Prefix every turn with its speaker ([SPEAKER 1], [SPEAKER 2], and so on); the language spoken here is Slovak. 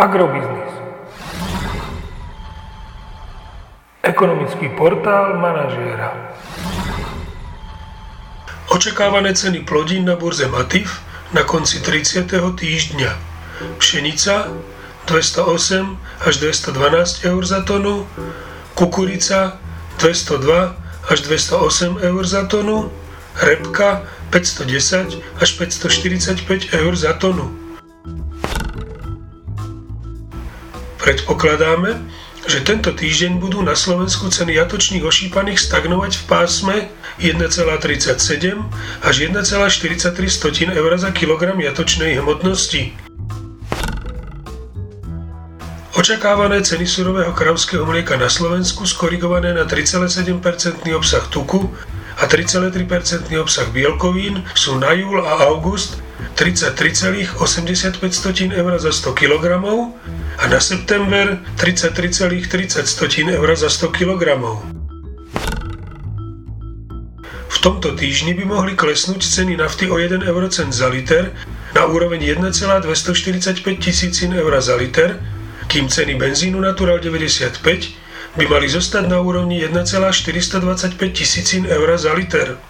[SPEAKER 1] Agrobiznis. Ekonomický portál manažéra.
[SPEAKER 2] Očakávané ceny plodín na burze Matif na konci 30. týždňa. Pšenica 208 až 212 eur za tonu, kukurica 202 až 208 eur za tonu, repka 510 až 545 eur za tonu. Predpokladáme, že tento týždeň budú na Slovensku ceny jatočných ošípaných stagnovať v pásme 1,37 až 1,43 eur za kilogram jatočnej hmotnosti. Očakávané ceny surového kravského mlieka na Slovensku skorigované na 3,7% obsah tuku a 3,3% obsah bielkovín sú na júl a august 33,85 eur za 100 kg a na september 33,30 eur za 100 kg. V tomto týždni by mohli klesnúť ceny nafty o 1 eurocent za liter na úroveň 1,245 tisícin eur za liter, kým ceny benzínu Natural 95 by mali zostať na úrovni 1,425 tisícin eur za liter.